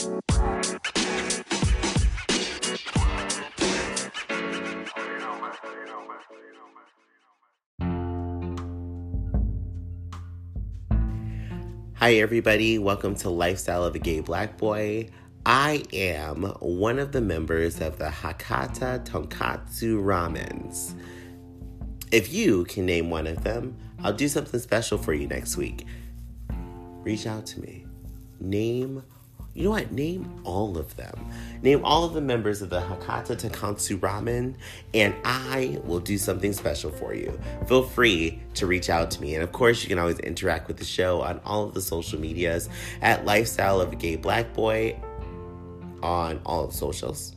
Hi, everybody. Welcome to Lifestyle of a Gay Black Boy. I am one of the members of the Hakata Tonkotsu Ramens. If you can name one of them, I'll do something special for you next week. Reach out to me. Name you know what? Name all of them. Name all of the members of the Hakata Tonkotsu Ramen, and I will do something special for you. Feel free to reach out to me. And of course, you can always interact with the show on all of the social medias at Lifestyle of a Gay Black Boy on all of the socials.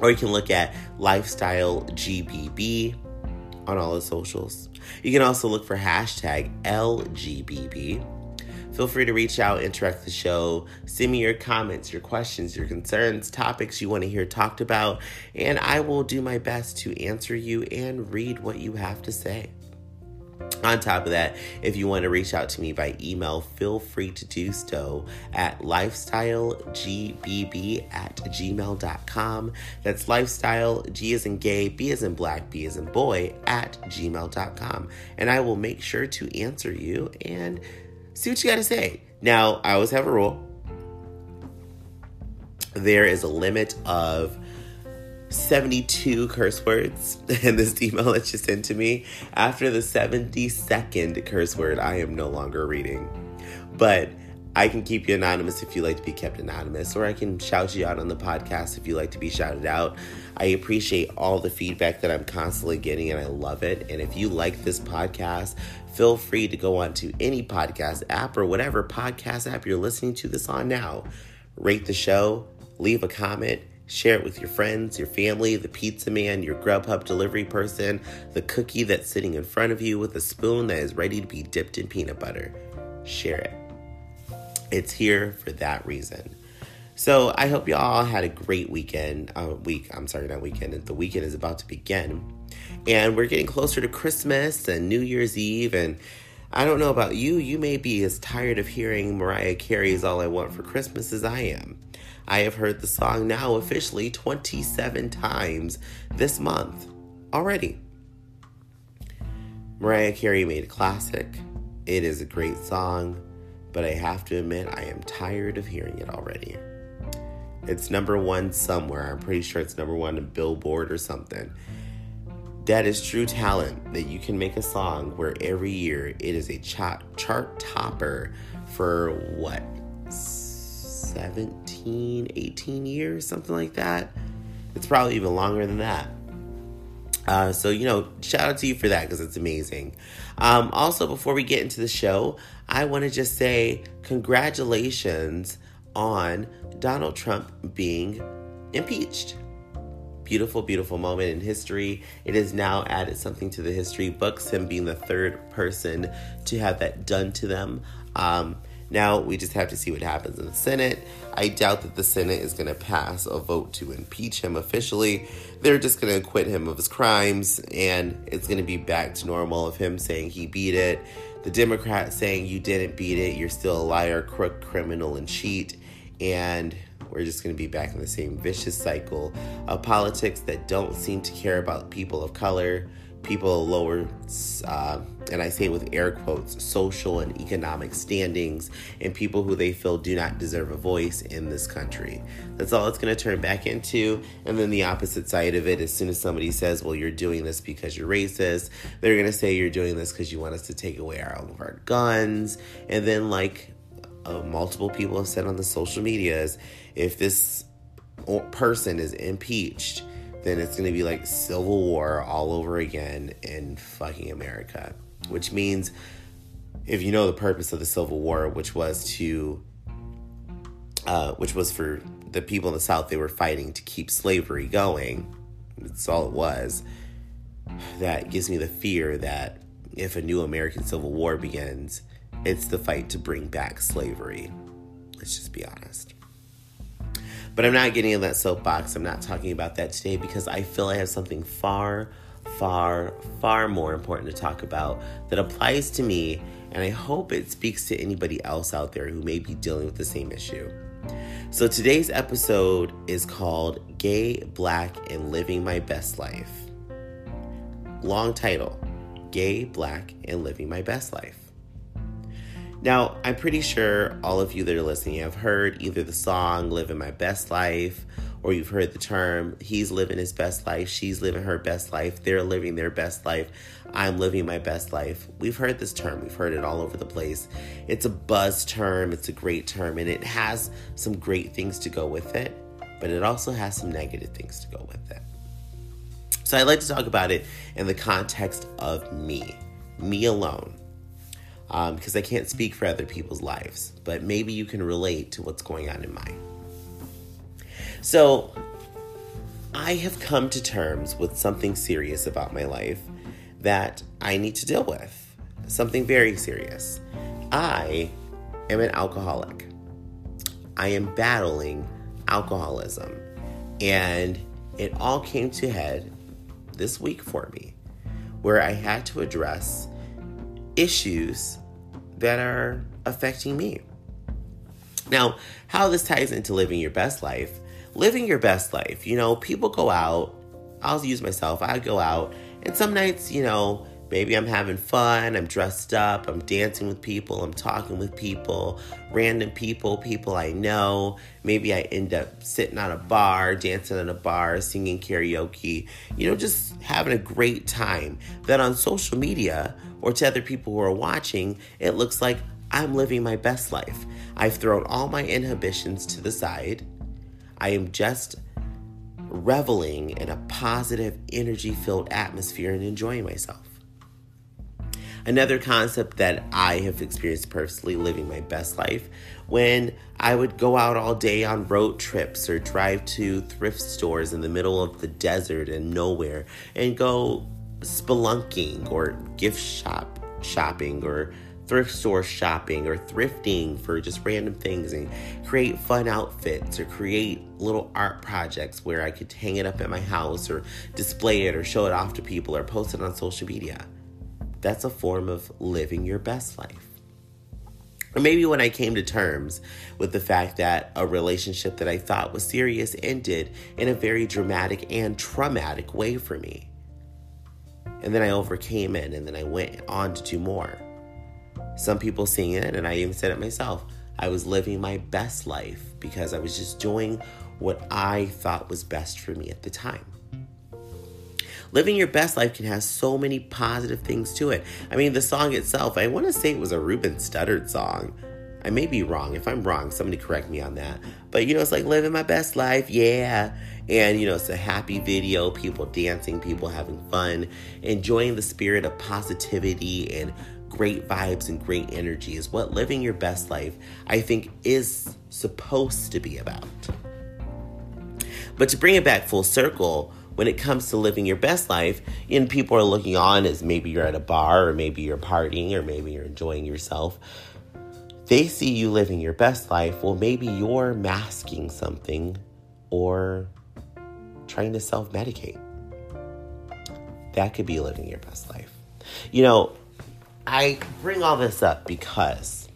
Or you can look at Lifestyle GBB on all the socials. You can also look for hashtag LGBB Feel free to reach out, interact the show, send me your comments, your questions, your concerns, topics you want to hear talked about, and I will do my best to answer you and read what you have to say. On top of that, if you want to reach out to me by email, feel free to do so at lifestylegbb at gmail.com. That's lifestyle, G is in gay, B is in black, B is in boy at gmail.com. And I will make sure to answer you and see what you got to say. Now, I always have a rule. There is a limit of 72 curse words in this email that you sent to me. After the 72nd curse word, I am no longer reading. But I can keep you anonymous if you like to be kept anonymous, or I can shout you out on the podcast if you like to be shouted out. I appreciate all the feedback that I'm constantly getting, and I love it. And if you like this podcast, feel free to go on to any podcast app or whatever podcast app you're listening to this on now. Rate the show, leave a comment, share it with your friends, your family, the pizza man, your Grubhub delivery person, the cookie that's sitting in front of you with a spoon that is ready to be dipped in peanut butter. Share it. It's here for that reason. So I hope you all had a great weekend. Uh, week, I'm sorry, not weekend. The weekend is about to begin. And we're getting closer to Christmas and New Year's Eve. And I don't know about you, you may be as tired of hearing Mariah Carey's All I Want for Christmas as I am. I have heard the song now officially 27 times this month already. Mariah Carey made a classic. It is a great song, but I have to admit, I am tired of hearing it already. It's number one somewhere. I'm pretty sure it's number one in Billboard or something. That is true talent that you can make a song where every year it is a chart, topper for what? 17, 18 years, something like that. It's probably even longer than that. Uh, so, you know, shout out to you for that because it's amazing. Um, also, before we get into the show, I want to just say congratulations on Donald Trump being impeached. Beautiful, beautiful moment in history. It has now added something to the history books, him being the third person to have that done to them. Um, now we just have to see what happens in the Senate. I doubt that the Senate is going to pass a vote to impeach him officially. They're just going to acquit him of his crimes, and it's going to be back to normal of him saying he beat it. The Democrats saying you didn't beat it, you're still a liar, crook, criminal, and cheat and we're just going to be back in the same vicious cycle of politics that don't seem to care about people of color, people of lower, uh, and I say with air quotes, social and economic standings, and people who they feel do not deserve a voice in this country. That's all it's going to turn back into. And then the opposite side of it, as soon as somebody says, well, you're doing this because you're racist, they're going to say you're doing this because you want us to take away all of our guns. And then, like, uh, multiple people have said on the social medias if this person is impeached, then it's going to be like civil war all over again in fucking America. Which means, if you know the purpose of the Civil War, which was to, uh, which was for the people in the South, they were fighting to keep slavery going. That's all it was. That gives me the fear that if a new American Civil War begins, it's the fight to bring back slavery. Let's just be honest. But I'm not getting in that soapbox. I'm not talking about that today because I feel I have something far, far, far more important to talk about that applies to me. And I hope it speaks to anybody else out there who may be dealing with the same issue. So today's episode is called Gay, Black, and Living My Best Life. Long title Gay, Black, and Living My Best Life. Now, I'm pretty sure all of you that are listening have heard either the song Living My Best Life or you've heard the term he's living his best life, she's living her best life, they're living their best life, I'm living my best life. We've heard this term, we've heard it all over the place. It's a buzz term, it's a great term, and it has some great things to go with it, but it also has some negative things to go with it. So I'd like to talk about it in the context of me, me alone um, because I can't speak for other people's lives, but maybe you can relate to what's going on in mine. So, I have come to terms with something serious about my life that I need to deal with. Something very serious. I am an alcoholic. I am battling alcoholism. And it all came to head this week for me, where I had to address issues that are affecting me. Now, how this ties into living your best life, living your best life, you know, people go out, I'll use myself, I go out, and some nights, you know, maybe I'm having fun, I'm dressed up, I'm dancing with people, I'm talking with people, random people, people I know. Maybe I end up sitting on a bar, dancing in a bar, singing karaoke, you know, just having a great time. That on social media or to other people who are watching, it looks like I'm living my best life. I've thrown all my inhibitions to the side. I am just reveling in a positive, energy filled atmosphere and enjoying myself. Another concept that I have experienced personally living my best life when I would go out all day on road trips or drive to thrift stores in the middle of the desert and nowhere and go spelunking or gift shop shopping or thrift store shopping or thrifting for just random things and create fun outfits or create little art projects where I could hang it up at my house or display it or show it off to people or post it on social media. That's a form of living your best life. Or maybe when I came to terms with the fact that a relationship that I thought was serious ended in a very dramatic and traumatic way for me. And then I overcame it, and then I went on to do more. Some people seeing it, and I even said it myself. I was living my best life because I was just doing what I thought was best for me at the time. Living your best life can have so many positive things to it. I mean, the song itself, I want to say it was a Ruben Studdard song. I may be wrong. If I'm wrong, somebody correct me on that. But you know, it's like living my best life, yeah. And you know, it's a happy video, people dancing, people having fun, enjoying the spirit of positivity and great vibes and great energy is what living your best life, I think, is supposed to be about. But to bring it back full circle, when it comes to living your best life, and people are looking on as maybe you're at a bar, or maybe you're partying, or maybe you're enjoying yourself, they see you living your best life. Well, maybe you're masking something or trying to self medicate. That could be living your best life. You know, I bring all this up because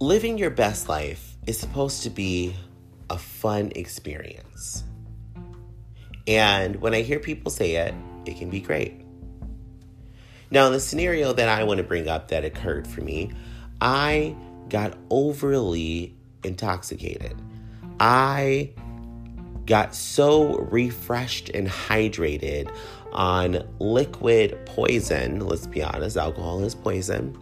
living your best life is supposed to be a fun experience. And when I hear people say it, it can be great. Now, the scenario that I want to bring up that occurred for me, I got overly intoxicated. I got so refreshed and hydrated on liquid poison, let's be honest, alcohol is poison,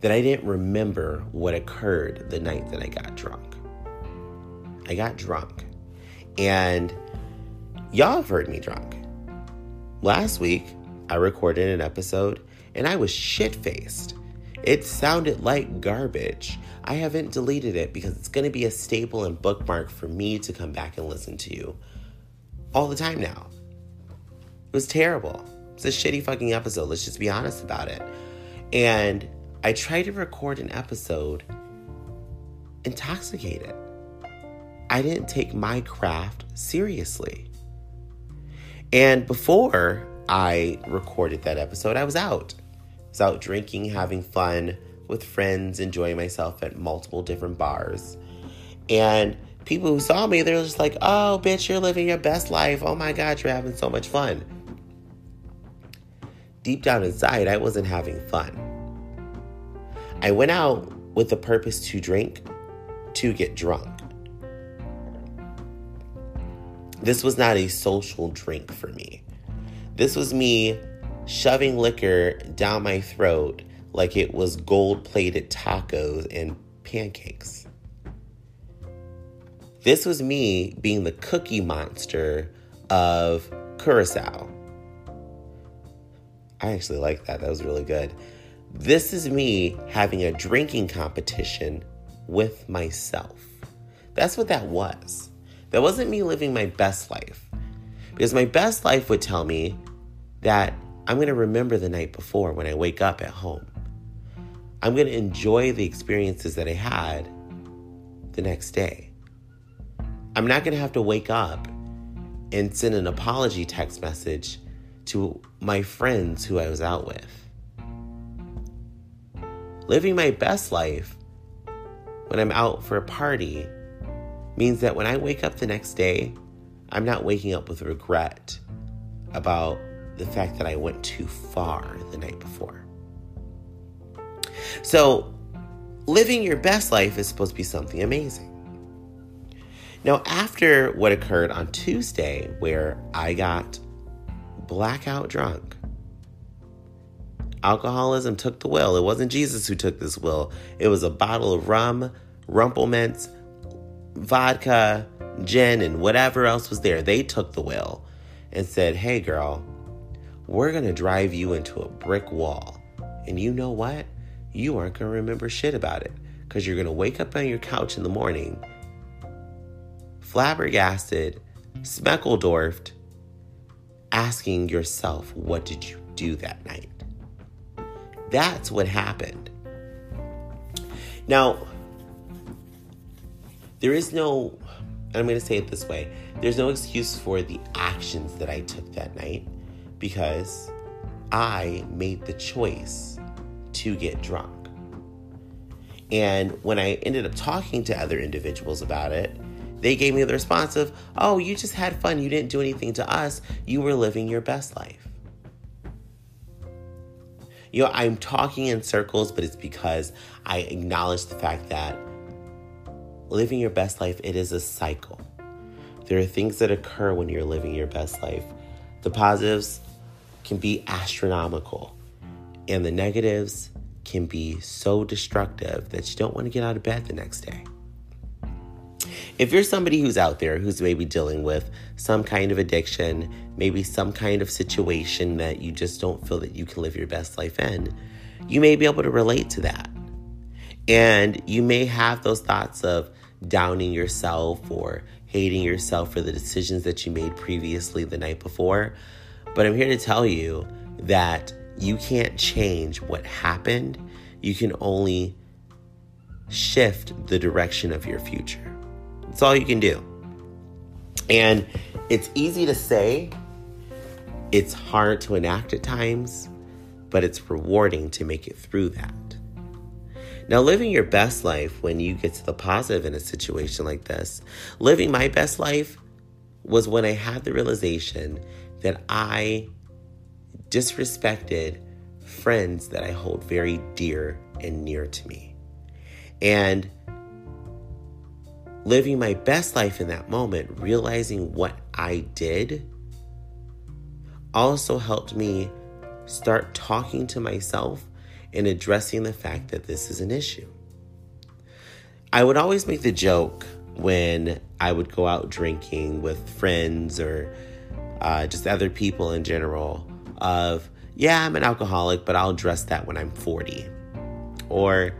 that I didn't remember what occurred the night that I got drunk. I got drunk. And y'all have heard me drunk. Last week, I recorded an episode and I was shit faced. It sounded like garbage. I haven't deleted it because it's going to be a staple and bookmark for me to come back and listen to you all the time now. It was terrible. It's a shitty fucking episode. Let's just be honest about it. And I tried to record an episode intoxicated. I didn't take my craft seriously. And before I recorded that episode, I was out. I was out drinking, having fun, with friends, enjoying myself at multiple different bars. And people who saw me, they're just like, oh, bitch, you're living your best life. Oh my God, you're having so much fun. Deep down inside, I wasn't having fun. I went out with the purpose to drink, to get drunk. This was not a social drink for me. This was me shoving liquor down my throat like it was gold plated tacos and pancakes. This was me being the cookie monster of Curacao. I actually like that. That was really good. This is me having a drinking competition with myself. That's what that was. That wasn't me living my best life. Because my best life would tell me that I'm going to remember the night before when I wake up at home. I'm going to enjoy the experiences that I had the next day. I'm not going to have to wake up and send an apology text message to my friends who I was out with. Living my best life when I'm out for a party means that when I wake up the next day, I'm not waking up with regret about the fact that I went too far the night before. So, living your best life is supposed to be something amazing. Now, after what occurred on Tuesday, where I got blackout drunk, alcoholism took the will. It wasn't Jesus who took this will, it was a bottle of rum, Rumple Minze, vodka, gin, and whatever else was there. They took the will and said, Hey, girl, we're going to drive you into a brick wall. And you know what? You aren't going to remember shit about it because you're going to wake up on your couch in the morning flabbergasted, smeckledorfed, asking yourself, What did you do that night? That's what happened. Now, there is no, and I'm going to say it this way there's no excuse for the actions that I took that night because I made the choice to get drunk. And when I ended up talking to other individuals about it, they gave me the response of, oh, you just had fun. You didn't do anything to us. You were living your best life. You know, I'm talking in circles, but it's because I acknowledge the fact that living your best life, it is a cycle. There are things that occur when you're living your best life. The positives can be astronomical, and the negatives can be so destructive that you don't want to get out of bed the next day. If you're somebody who's out there who's maybe dealing with some kind of addiction, maybe some kind of situation that you just don't feel that you can live your best life in, you may be able to relate to that. And you may have those thoughts of downing yourself or hating yourself for the decisions that you made previously the night before. But I'm here to tell you that you can't change what happened. You can only shift the direction of your future. That's all you can do. And it's easy to say, it's hard to enact at times, but it's rewarding to make it through that. Now, living your best life when you get to the positive in a situation like this, living my best life was when I had the realization that I disrespected friends that I hold very dear and near to me. And living my best life in that moment, realizing what I did, also helped me start talking to myself and addressing the fact that this is an issue. I would always make the joke when I would go out drinking with friends or uh, just other people in general of, yeah, I'm an alcoholic, but I'll address that when I'm 40. Or,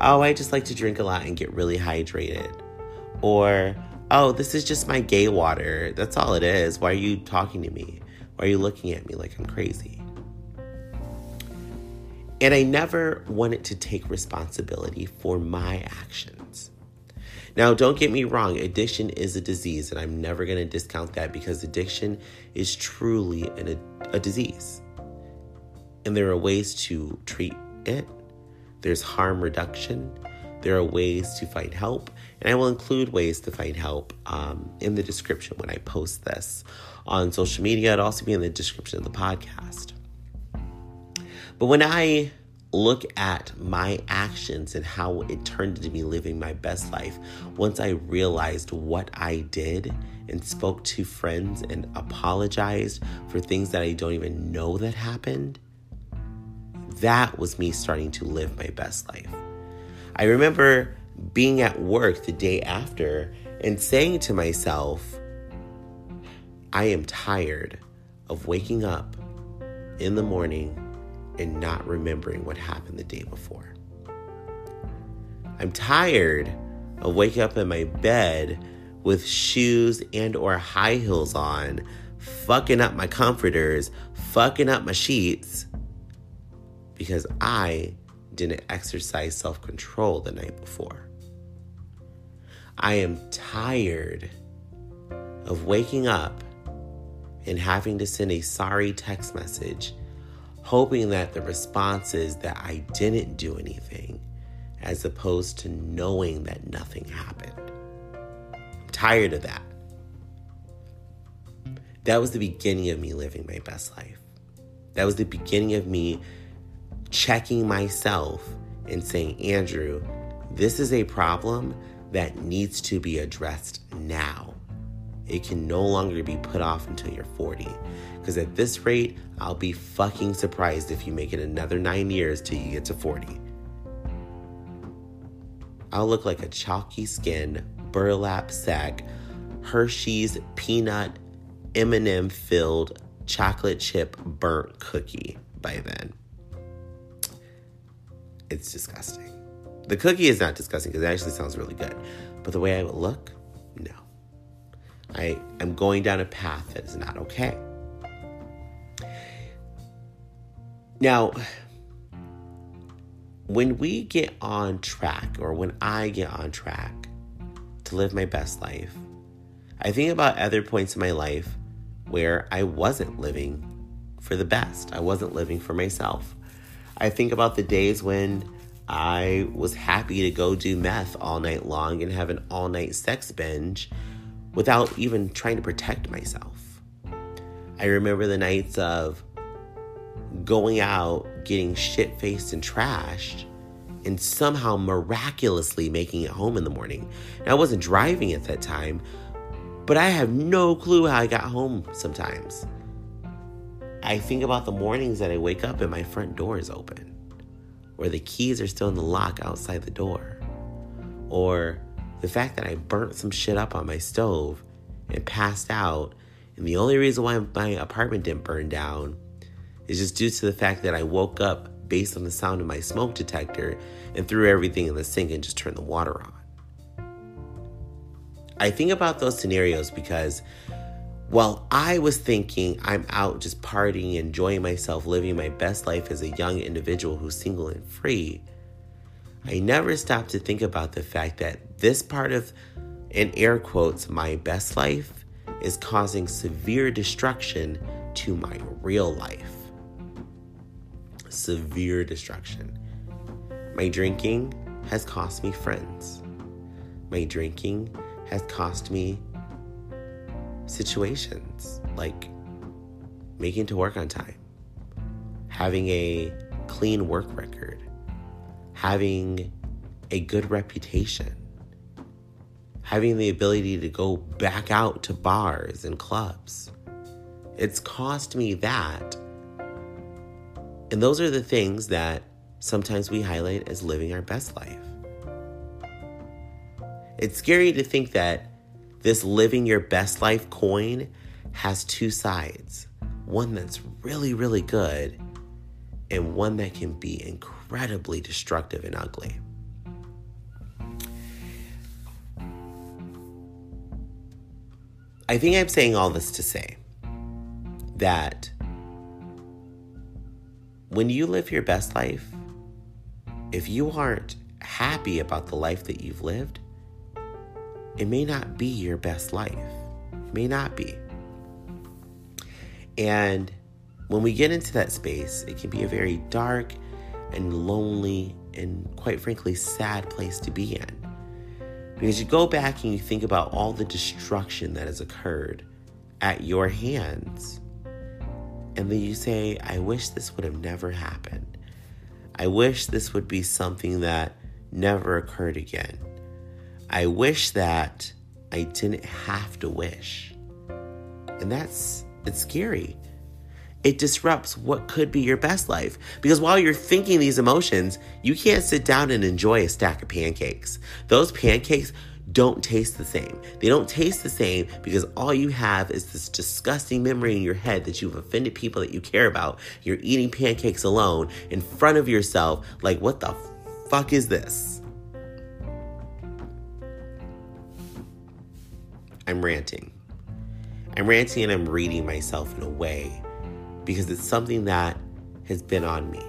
oh, I just like to drink a lot and get really hydrated. Or, oh, this is just my gay water. That's all it is. Why are you talking to me? Why are you looking at me like I'm crazy? And I never wanted to take responsibility for my actions. Now, don't get me wrong, addiction is a disease, and I'm never going to discount that because addiction is truly an, a, a disease. And there are ways to treat it, there's harm reduction, there are ways to find help, and I will include ways to find help um, in the description when I post this on social media. It'll also be in the description of the podcast. But when I look at my actions and how it turned into me living my best life, once I realized what I did and spoke to friends and apologized for things that I don't even know that happened, that was me starting to live my best life. I remember being at work the day after and saying to myself, I am tired of waking up in the morning and not remembering what happened the day before. I'm tired of waking up in my bed with shoes and or high heels on, fucking up my comforters, fucking up my sheets because I didn't exercise self-control the night before. I am tired of waking up and having to send a sorry text message hoping that the response is that I didn't do anything, as opposed to knowing that nothing happened. I'm tired of that. That was the beginning of me living my best life. That was the beginning of me checking myself and saying, Andrew, this is a problem that needs to be addressed now. It can no longer be put off until you're 40. Because at this rate, I'll be fucking surprised if you make it another nine years till you get to 40. I'll look like a chalky skin, burlap sack, Hershey's peanut M&M filled chocolate chip burnt cookie by then. It's disgusting. The cookie is not disgusting because it actually sounds really good. But the way I would look, no. I am going down a path that is not okay. Now, when we get on track, or when I get on track to live my best life, I think about other points in my life where I wasn't living for the best. I wasn't living for myself. I think about the days when I was happy to go do meth all night long and have an all night sex binge without even trying to protect myself. I remember the nights of going out, getting shit faced and trashed, and somehow miraculously making it home in the morning. And I wasn't driving at that time, but I have no clue how I got home sometimes. I think about the mornings that I wake up and my front door is open, or the keys are still in the lock outside the door, or the fact that I burnt some shit up on my stove and passed out, and the only reason why my apartment didn't burn down is just due to the fact that I woke up based on the sound of my smoke detector and threw everything in the sink and just turned the water on. I think about those scenarios because while I was thinking I'm out just partying, enjoying myself, living my best life as a young individual who's single and free, I never stopped to think about the fact that this part of, in air quotes, my best life is causing severe destruction to my real life severe destruction. My drinking has cost me friends. My drinking has cost me situations like making to work on time, having a clean work record, having a good reputation, having the ability to go back out to bars and clubs. It's cost me that and those are the things that sometimes we highlight as living our best life. It's scary to think that this living your best life coin has two sides one that's really, really good, and one that can be incredibly destructive and ugly. I think I'm saying all this to say that when you live your best life, if you aren't happy about the life that you've lived, it may not be your best life. It may not be. And when we get into that space, it can be a very dark and lonely and quite frankly, sad place to be in. Because you go back and you think about all the destruction that has occurred at your hands. And then you say, I wish this would have never happened. I wish this would be something that never occurred again. I wish that I didn't have to wish. And that's, it's scary. It disrupts what could be your best life. Because while you're thinking these emotions, you can't sit down and enjoy a stack of pancakes. Those pancakes don't taste the same. They don't taste the same because all you have is this disgusting memory in your head that you've offended people that you care about. You're eating pancakes alone in front of yourself, like, what the fuck is this? I'm ranting. I'm ranting and I'm reading myself in a way because it's something that has been on me.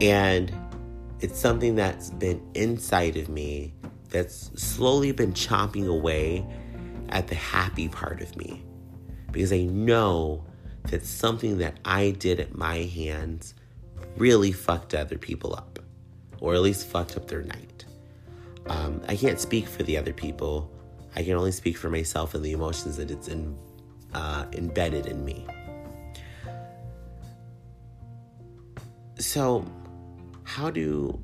And it's something that's been inside of me that's slowly been chomping away at the happy part of me because I know that something that I did at my hands really fucked other people up, or at least fucked up their night. Um, I can't speak for the other people. I can only speak for myself and the emotions that it's in, uh, embedded in me. So, how do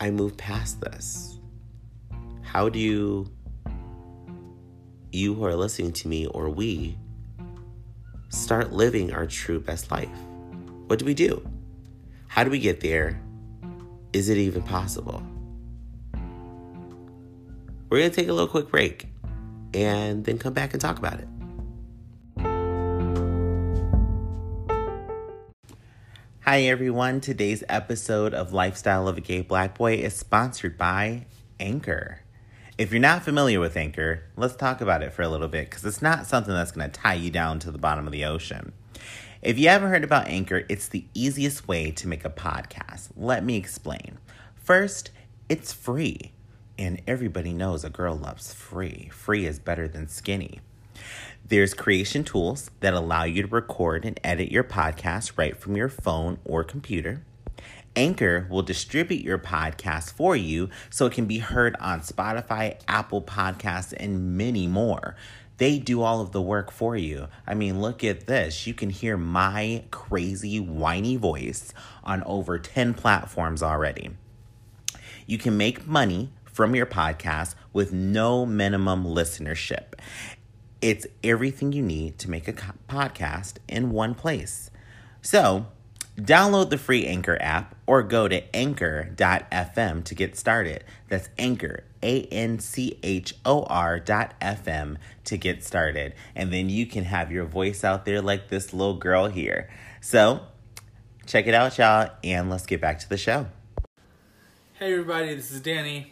I move past this? How do you, you who are listening to me, or we, start living our true best life? What do we do? How do we get there? Is it even possible? We're going to take a little quick break and then come back and talk about it. Hi, everyone. Today's episode of Lifestyle of a Gay Black Boy is sponsored by Anchor. If you're not familiar with Anchor, let's talk about it for a little bit because it's not something that's going to tie you down to the bottom of the ocean. If you haven't heard about Anchor, it's the easiest way to make a podcast. Let me explain. First, it's free. And everybody knows a girl loves free. Free is better than skinny. There's creation tools that allow you to record and edit your podcast right from your phone or computer. Anchor will distribute your podcast for you so it can be heard on Spotify, Apple Podcasts, and many more. They do all of the work for you. I mean, look at this. You can hear my crazy, whiny voice on over 10 platforms already. You can make money from your podcast with no minimum listenership. It's everything you need to make a podcast in one place. So, Download the free Anchor app or go to anchor.fm to get started. That's Anchor, A N C H O R dot FM to get started. And then you can have your voice out there like this little girl here. So, check it out, y'all, and let's get back to the show. Hey, everybody, this is Danny.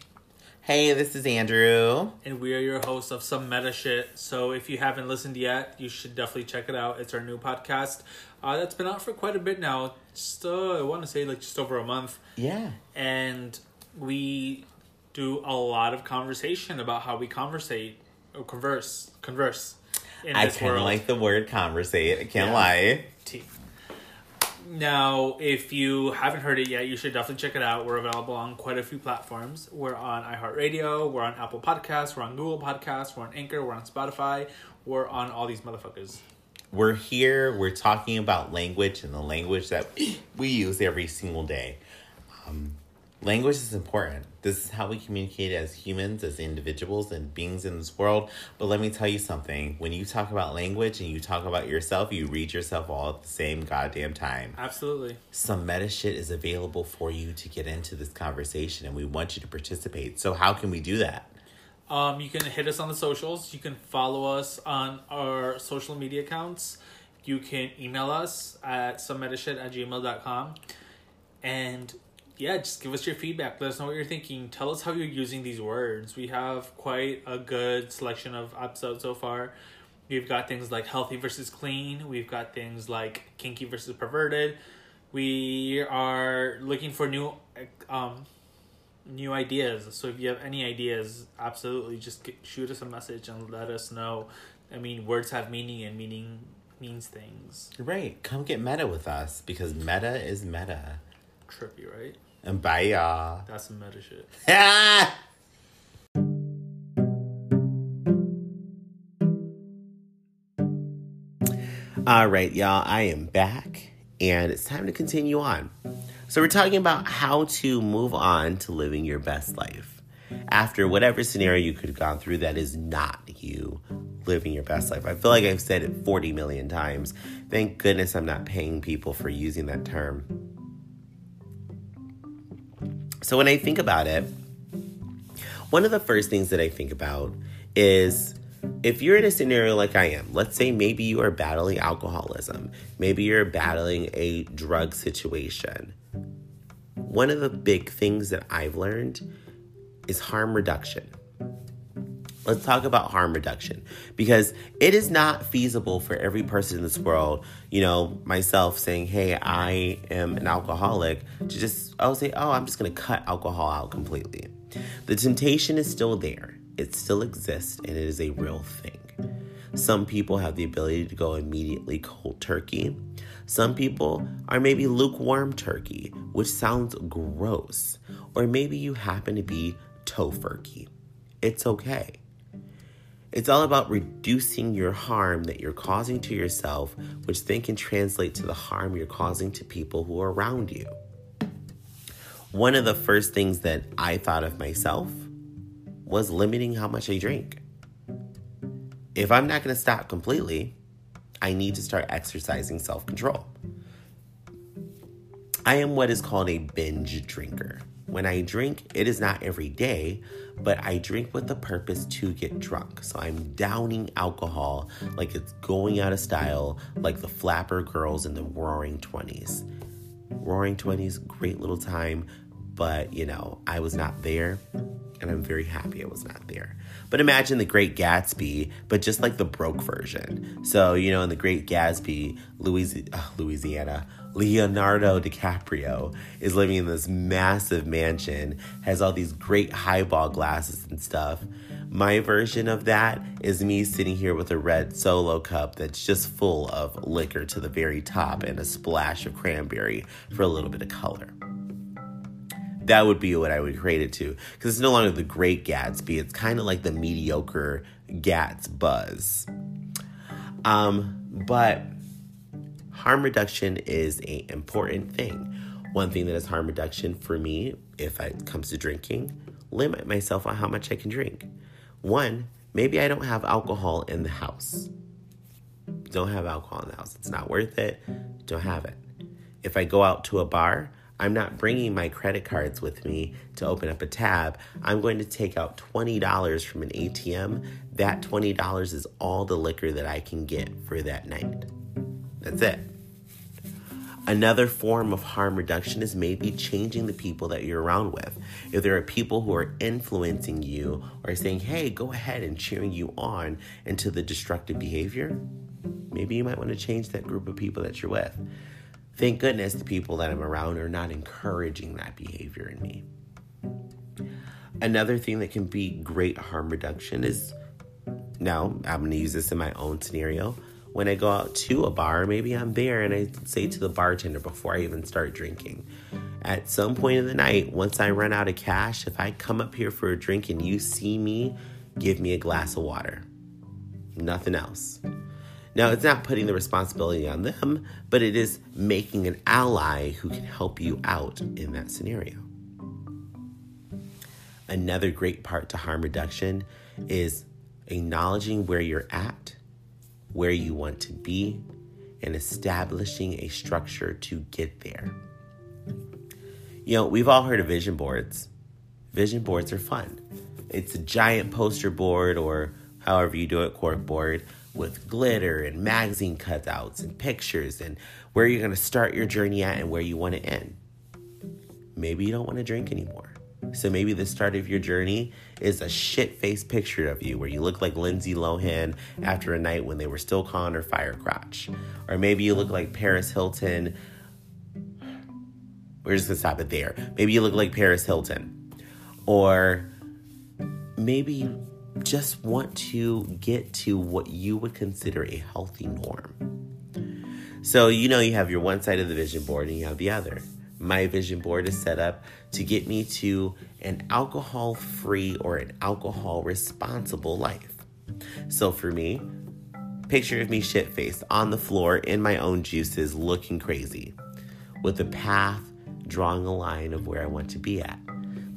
Hey, this is Andrew. And we are your hosts of Some Meta Shit. So if you haven't listened yet, you should definitely check it out. It's our new podcast uh, that's been out for quite a bit now. Just, uh, I want to say like just over a month. Yeah. And we do a lot of conversation about how we conversate or converse. Converse. I kind of like the word conversate. I can't yeah. lie. Now, if you haven't heard it yet, you should definitely check it out. We're available on quite a few platforms. We're on iHeartRadio, we're on Apple Podcasts, we're on Google Podcasts, we're on Anchor, we're on Spotify, we're on all these motherfuckers. We're here, we're talking about language and the language that we use every single day. Um, Language is important. This is how we communicate as humans, as individuals, and beings in this world. But let me tell you something when you talk about language and you talk about yourself, you read yourself all at the same goddamn time. Absolutely. Some meta shit is available for you to get into this conversation, and we want you to participate. So, how can we do that? Um, you can hit us on the socials. You can follow us on our social media accounts. You can email us at somemetashit at gmail.com. And yeah, just give us your feedback. Let us know what you're thinking. Tell us how you're using these words. We have quite a good selection of episodes so far. We've got things like healthy versus clean. We've got things like kinky versus perverted. We are looking for new um new ideas. So if you have any ideas, absolutely just get, shoot us a message and let us know. I mean, words have meaning and meaning means things. Right. Come get meta with us because meta is meta. trippy, right? And bye, y'all. That's some meta shit. All right, y'all, I am back and it's time to continue on. So, we're talking about how to move on to living your best life after whatever scenario you could have gone through that is not you living your best life. I feel like I've said it 40 million times. Thank goodness I'm not paying people for using that term. So, when I think about it, one of the first things that I think about is if you're in a scenario like I am, let's say maybe you are battling alcoholism, maybe you're battling a drug situation. One of the big things that I've learned is harm reduction. Let's talk about harm reduction because it is not feasible for every person in this world, you know, myself saying, Hey, I am an alcoholic, to just, I'll say, Oh, I'm just going to cut alcohol out completely. The temptation is still there it still exists and it is a real thing. Some people have the ability to go immediately cold turkey. Some people are maybe lukewarm turkey, which sounds gross. Or maybe you happen to be tofurkey. It's okay. It's all about reducing your harm that you're causing to yourself, which then can translate to the harm you're causing to people who are around you. One of the first things that I thought of myself was limiting how much I drink. If I'm not going to stop completely, I need to start exercising self control. I am what is called a binge drinker. When I drink, it is not every day, but I drink with the purpose to get drunk. So I'm downing alcohol like it's going out of style, like the flapper girls in the roaring 20s. Roaring 20s, great little time, but you know, I was not there and I'm very happy I was not there. But imagine the Great Gatsby, but just like the broke version. So, you know, in the Great Gatsby, Louis- uh, Louisiana, Leonardo DiCaprio is living in this massive mansion, has all these great highball glasses and stuff. My version of that is me sitting here with a red solo cup that's just full of liquor to the very top and a splash of cranberry for a little bit of color that would be what I would create it to. Because it's no longer the great Gatsby. It's kind of like the mediocre Gats buzz. Um, but harm reduction is an important thing. One thing that is harm reduction for me, if it comes to drinking, limit myself on how much I can drink. One, maybe I don't have alcohol in the house. Don't have alcohol in the house. It's not worth it. Don't have it. If I go out to a bar, I'm not bringing my credit cards with me to open up a tab. I'm going to take out $20 from an ATM. That $20 is all the liquor that I can get for that night. That's it. Another form of harm reduction is maybe changing the people that you're around with. If there are people who are influencing you or saying, hey, go ahead and cheering you on into the destructive behavior, maybe you might want to change that group of people that you're with. Thank goodness the people that I'm around are not encouraging that behavior in me. Another thing that can be great harm reduction is now I'm going to use this in my own scenario. When I go out to a bar, maybe I'm there and I say to the bartender before I even start drinking, at some point in the night, once I run out of cash, if I come up here for a drink and you see me, give me a glass of water. Nothing else. Now, it's not putting the responsibility on them, but it is making an ally who can help you out in that scenario. Another great part to harm reduction is acknowledging where you're at, where you want to be, and establishing a structure to get there. You know, we've all heard of vision boards. Vision boards are fun. It's a giant poster board or however you do it, cork board with glitter and magazine cutouts and pictures and where you're going to start your journey at and where you want to end. Maybe you don't want to drink anymore. So maybe the start of your journey is a shit faced picture of you where you look like Lindsay Lohan after a night when they were still calling her fire crotch. Or maybe you look like Paris Hilton. We're just gonna stop it there. Maybe you look like Paris Hilton. Or maybe you just want to get to what you would consider a healthy norm. So, you know, you have your one side of the vision board and you have the other. My vision board is set up to get me to an alcohol free or an alcohol responsible life. So for me, picture of me shit faced on the floor in my own juices looking crazy with a path drawing a line of where I want to be at.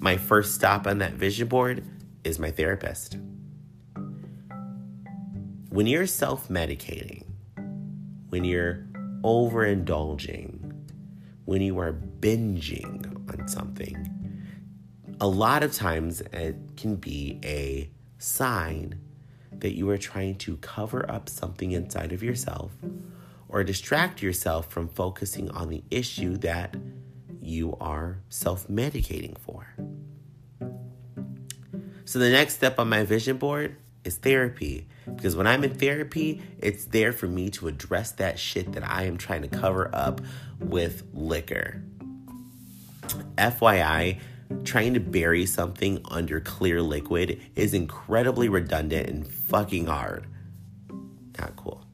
My first stop on that vision board is my therapist. When you're self medicating, when you're overindulging, when you are binging on something, a lot of times it can be a sign that you are trying to cover up something inside of yourself or distract yourself from focusing on the issue that you are self medicating for. So, the next step on my vision board is therapy. Because when I'm in therapy, it's there for me to address that shit that I am trying to cover up with liquor. FYI, trying to bury something under clear liquid is incredibly redundant and fucking hard. Not cool.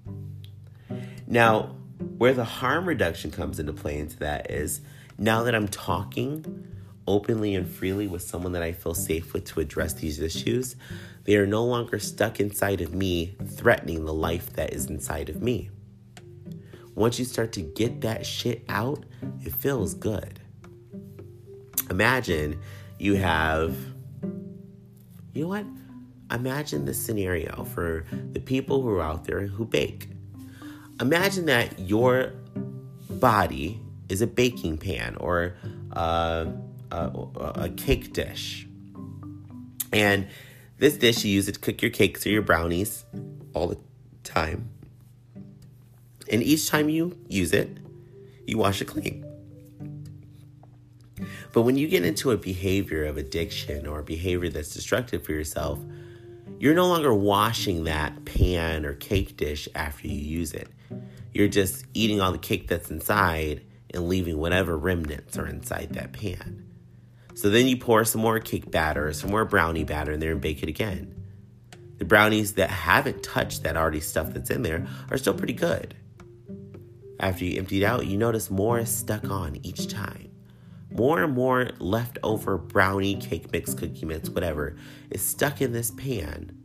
Now, where the harm reduction comes into play into that is now that I'm talking openly and freely with someone that I feel safe with to address these issues, they are no longer stuck inside of me, threatening the life that is inside of me. Once you start to get that shit out, it feels good. Imagine you have, you know what? Imagine the scenario for the people who are out there who bake. Imagine that your body is a baking pan or a, a, a cake dish. And this dish you use it to cook your cakes or your brownies all the time. And each time you use it, you wash it clean. But when you get into a behavior of addiction or a behavior that's destructive for yourself, you're no longer washing that pan or cake dish after you use it. You're just eating all the cake that's inside and leaving whatever remnants are inside that pan. So then you pour some more cake batter, or some more brownie batter in there and bake it again. The brownies that haven't touched that already stuff that's in there are still pretty good. After you empty it out, you notice more is stuck on each time. More and more leftover brownie, cake mix, cookie mix, whatever, is stuck in this pan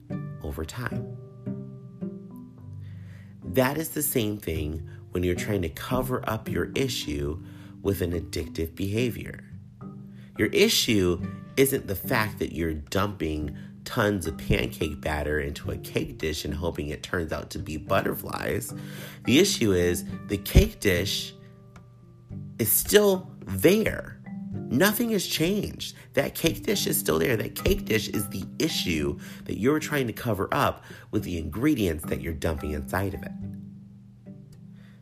over time. That is the same thing when you're trying to cover up your issue with an addictive behavior. Your issue isn't the fact that you're dumping tons of pancake batter into a cake dish and hoping it turns out to be butterflies. The issue is the cake dish is still there. Nothing has changed. That cake dish is still there. That cake dish is the issue that you're trying to cover up with the ingredients that you're dumping inside of it.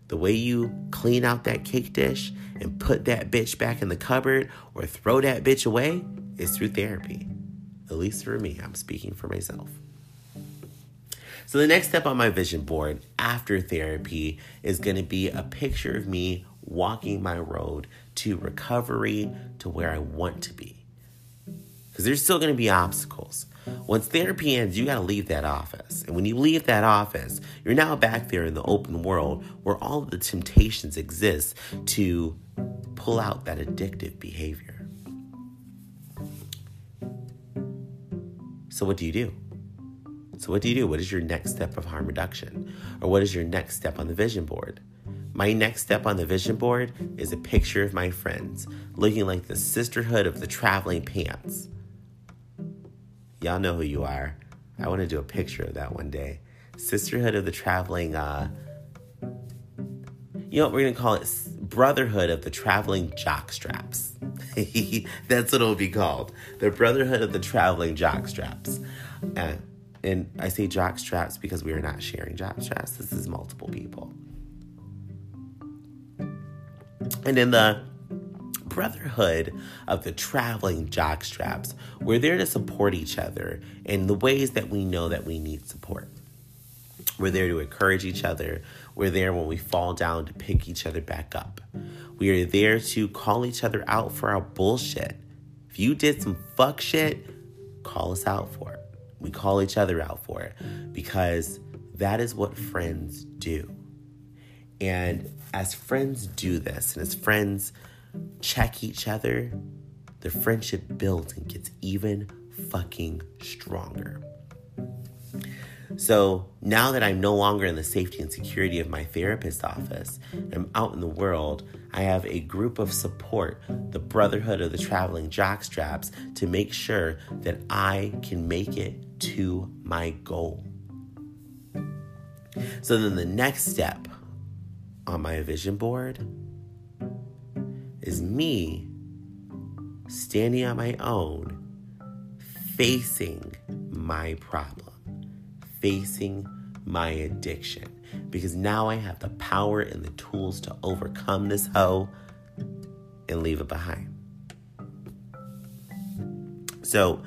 The way you clean out that cake dish and put that bitch back in the cupboard or throw that bitch away is through therapy. At least for me, I'm speaking for myself. So, the next step on my vision board after therapy is going to be a picture of me walking my road to recovery to where I want to be. Because there's still going to be obstacles. Once therapy ends, you got to leave that office. And when you leave that office, you're now back there in the open world where all the temptations exist to pull out that addictive behavior. So, what do you do? So, what do you do? What is your next step of harm reduction? Or what is your next step on the vision board? My next step on the vision board is a picture of my friends looking like the sisterhood of the traveling pants. Y'all know who you are. I want to do a picture of that one day. Sisterhood of the Traveling, uh, you know what we're going to call it? Brotherhood of the Traveling Jockstraps. That's what it'll be called. The Brotherhood of the Traveling Jockstraps. Uh, and I say jockstraps because we are not sharing jockstraps. This is multiple people. And in the brotherhood of the traveling jockstraps. We're there to support each other in the ways that we know that we need support. We're there to encourage each other. We're there when we fall down to pick each other back up. We are there to call each other out for our bullshit. If you did some fuck shit, call us out for it. We call each other out for it because that is what friends do. And as friends do this, and as friends check each other, the friendship builds and gets even fucking stronger. So now that I'm no longer in the safety and security of my therapist office, I'm out in the world, I have a group of support, the Brotherhood of the Traveling Jockstraps, to make sure that I can make it to my goal. So then the next step on my vision board is me standing on my own, facing my problem facing my addiction because now I have the power and the tools to overcome this hoe and leave it behind. So,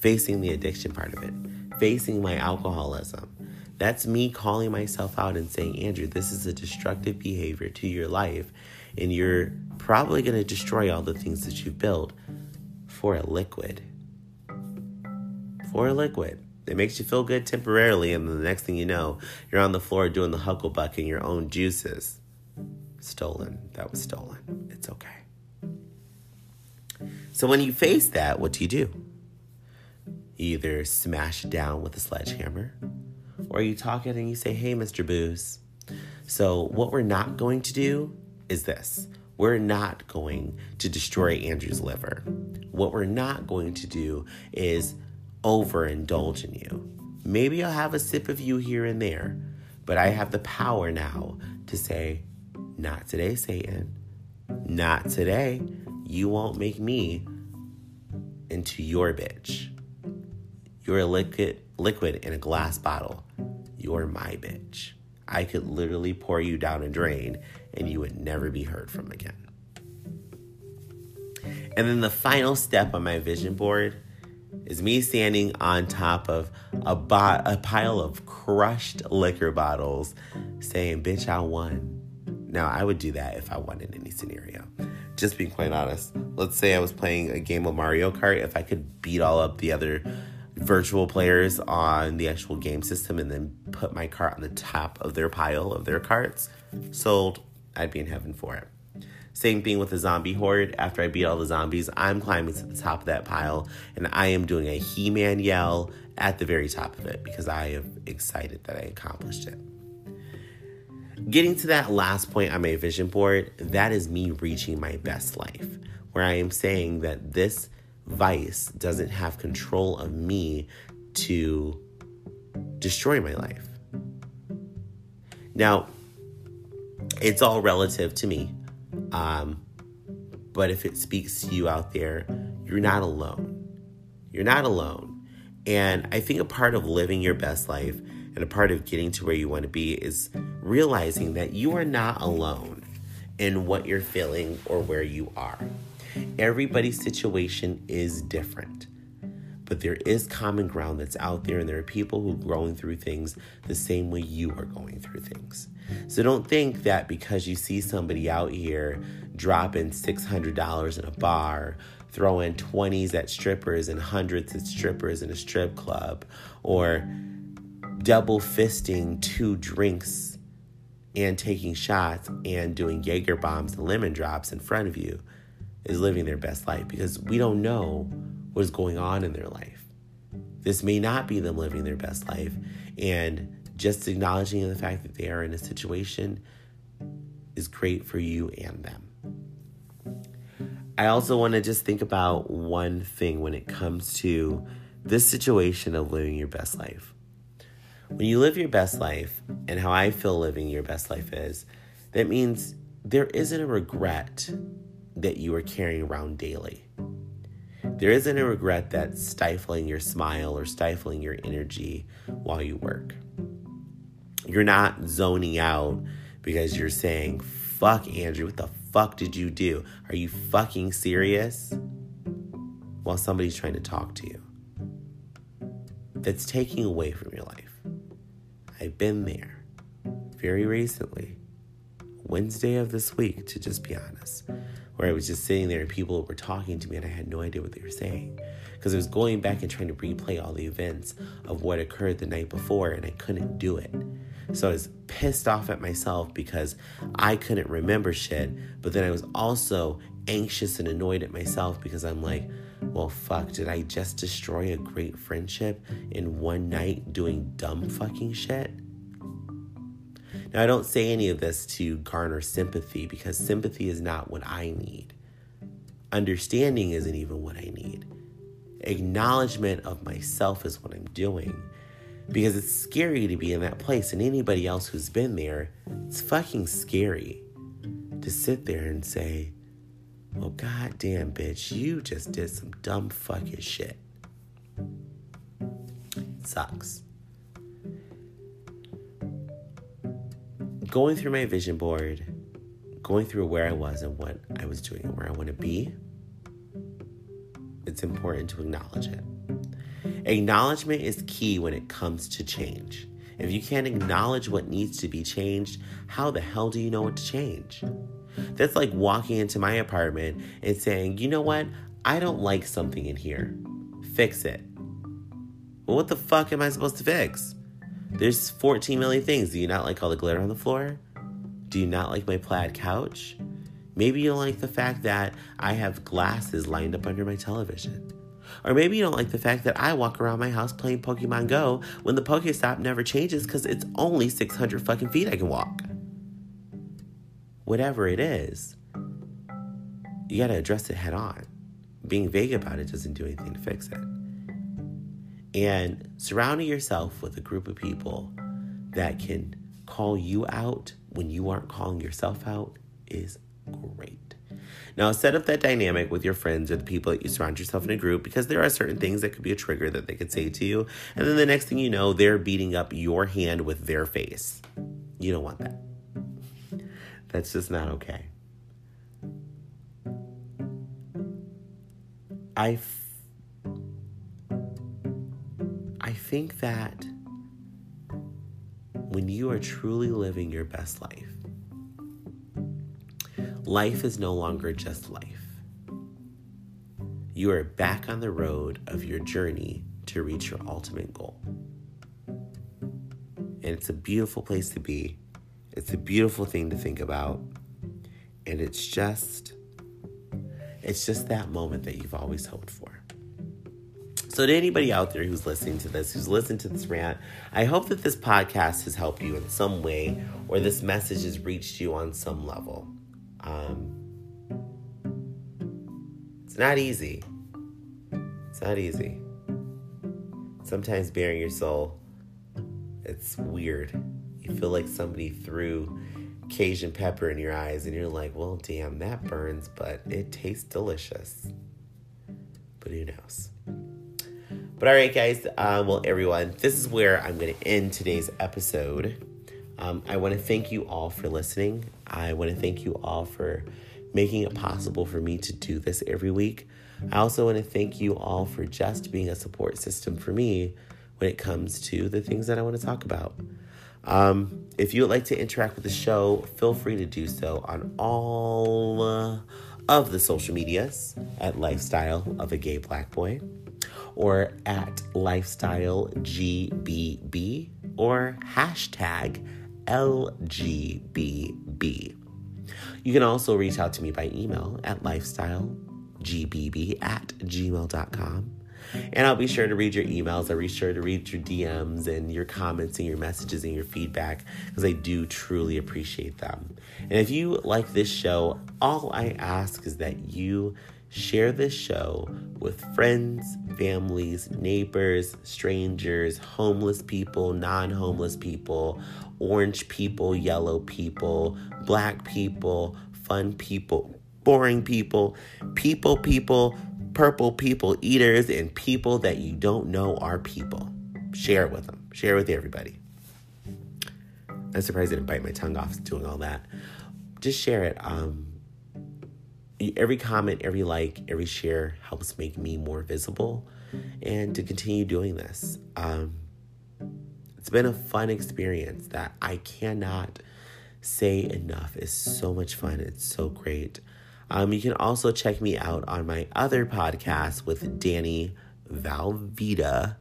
facing the addiction part of it, facing my alcoholism, that's me calling myself out and saying, Andrew, this is a destructive behavior to your life, and you're probably going to destroy all the things that you've built for a liquid. For a liquid. It makes you feel good temporarily, and the next thing you know, you're on the floor doing the hucklebuck in your own juices. Stolen. That was stolen. It's okay. So when you face that, what do you do? You either smash it down with a sledgehammer, or you talk it and you say, hey, Mr. Booze. So what we're not going to do is this. We're not going to destroy Andrew's liver. What we're not going to do is overindulge in you. Maybe I'll have a sip of you here and there, but I have the power now to say, Not today, Satan. Not today. You won't make me into your bitch. You're a liquid liquid in a glass bottle. You're my bitch. I could literally pour you down a drain and you would never be heard from again. And then the final step on my vision board is me standing on top of a, bo- a pile of crushed liquor bottles saying, Bitch, I won. Now, I would do that if I won in any scenario. Just being quite honest. Let's say I was playing a game of Mario Kart. If I could beat all up the other virtual players on the actual game system and then put my cart on the top of their pile of their carts, sold, I'd be in heaven for it. Same thing with the zombie horde. After I beat all the zombies, I'm climbing to the top of that pile and I am doing a He Man yell at the very top of it because I am excited that I accomplished it. Getting to that last point on my vision board, that is me reaching my best life, where I am saying that this vice doesn't have control of me to destroy my life. Now, it's all relative to me. Um, but if it speaks to you out there, you're not alone. You're not alone. And I think a part of living your best life and a part of getting to where you want to be is realizing that you are not alone in what you're feeling or where you are. Everybody's situation is different, but there is common ground that's out there, and there are people who are going through things the same way you are going through things. So don't think that because you see somebody out here dropping $600 in a bar, throwing 20s at strippers and hundreds at strippers in a strip club, or double fisting two drinks and taking shots and doing Jaeger bombs and lemon drops in front of you is living their best life because we don't know what is going on in their life. This may not be them living their best life. And just acknowledging the fact that they are in a situation is great for you and them. I also want to just think about one thing when it comes to this situation of living your best life. When you live your best life, and how I feel living your best life is, that means there isn't a regret that you are carrying around daily. There isn't a regret that's stifling your smile or stifling your energy while you work. You're not zoning out because you're saying, fuck, Andrew, what the fuck did you do? Are you fucking serious? While somebody's trying to talk to you. That's taking away from your life. I've been there very recently, Wednesday of this week, to just be honest, where I was just sitting there and people were talking to me and I had no idea what they were saying because I was going back and trying to replay all the events of what occurred the night before and I couldn't do it. So I was pissed off at myself because I couldn't remember shit, but then I was also anxious and annoyed at myself because I'm like, well, fuck, did I just destroy a great friendship in one night doing dumb fucking shit? Now, I don't say any of this to garner sympathy because sympathy is not what I need. Understanding isn't even what I need. Acknowledgement of myself is what I'm doing because it's scary to be in that place. And anybody else who's been there, it's fucking scary to sit there and say, well, goddamn, bitch, you just did some dumb fucking shit. It sucks. Going through my vision board, going through where I was and what I was doing and where I want to be, it's important to acknowledge it. Acknowledgement is key when it comes to change. If you can't acknowledge what needs to be changed, how the hell do you know what to change? That's like walking into my apartment and saying, you know what? I don't like something in here. Fix it. Well, what the fuck am I supposed to fix? There's 14 million things. Do you not like all the glitter on the floor? Do you not like my plaid couch? Maybe you don't like the fact that I have glasses lined up under my television. Or maybe you don't like the fact that I walk around my house playing Pokemon Go when the Pokestop never changes because it's only 600 fucking feet I can walk. Whatever it is, you gotta address it head on. Being vague about it doesn't do anything to fix it. And surrounding yourself with a group of people that can call you out when you aren't calling yourself out is great. Now, set up that dynamic with your friends or the people that you surround yourself in a group because there are certain things that could be a trigger that they could say to you. And then the next thing you know, they're beating up your hand with their face. You don't want that. That's just not okay. I, think that when you are truly living your best life, life is no longer just life. You are back on the road of your journey to reach your ultimate goal. And it's a beautiful place to be. It's a beautiful thing to think about. And it's just it's just that moment that you've always hoped for. So, to anybody out there who's listening to this, who's listened to this rant, I hope that this podcast has helped you in some way or this message has reached you on some level. Um, it's not easy. It's not easy. Sometimes bearing your soul, it's weird. You feel like somebody threw Cajun pepper in your eyes, and you're like, well, damn, that burns, but it tastes delicious. But who knows? But all right, guys. Um, well, everyone, this is where I'm going to end today's episode. Um, I want to thank you all for listening. I want to thank you all for making it possible for me to do this every week. I also want to thank you all for just being a support system for me when it comes to the things that I want to talk about. Um, if you would like to interact with the show, feel free to do so on all uh, of the social medias at Lifestyle of a Gay Black Boy or at Lifestyle GBB or hashtag LGBB. You can also reach out to me by email at lifestylegbb at gmail.com. And I'll be sure to read your emails. I'll be sure to read your DMs and your comments and your messages and your feedback because I do truly appreciate them. And if you like this show, all I ask is that you share this show with friends, families, neighbors, strangers, homeless people, non homeless people, orange people, yellow people, black people, fun people, boring people, people, people, purple people, eaters, and people that you don't know are people. Share it with them, share it with everybody. I'm surprised I didn't bite my tongue off doing all that. Just share it. Um, every comment, every like, every share helps make me more visible and to continue doing this. Um, it's been a fun experience that I cannot say enough. It's so much fun. It's so great. Um, you can also check me out on my other podcast with Danny Valvita,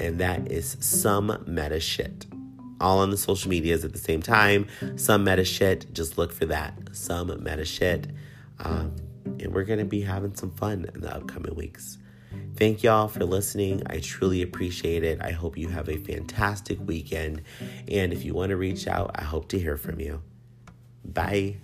and that is some meta shit. All on the social medias at the same time. Some meta shit. Just look for that. Some meta shit. Um, and we're gonna be having some fun in the upcoming weeks. Thank y'all for listening. I truly appreciate it. I hope you have a fantastic weekend. And if you want to reach out, I hope to hear from you. Bye.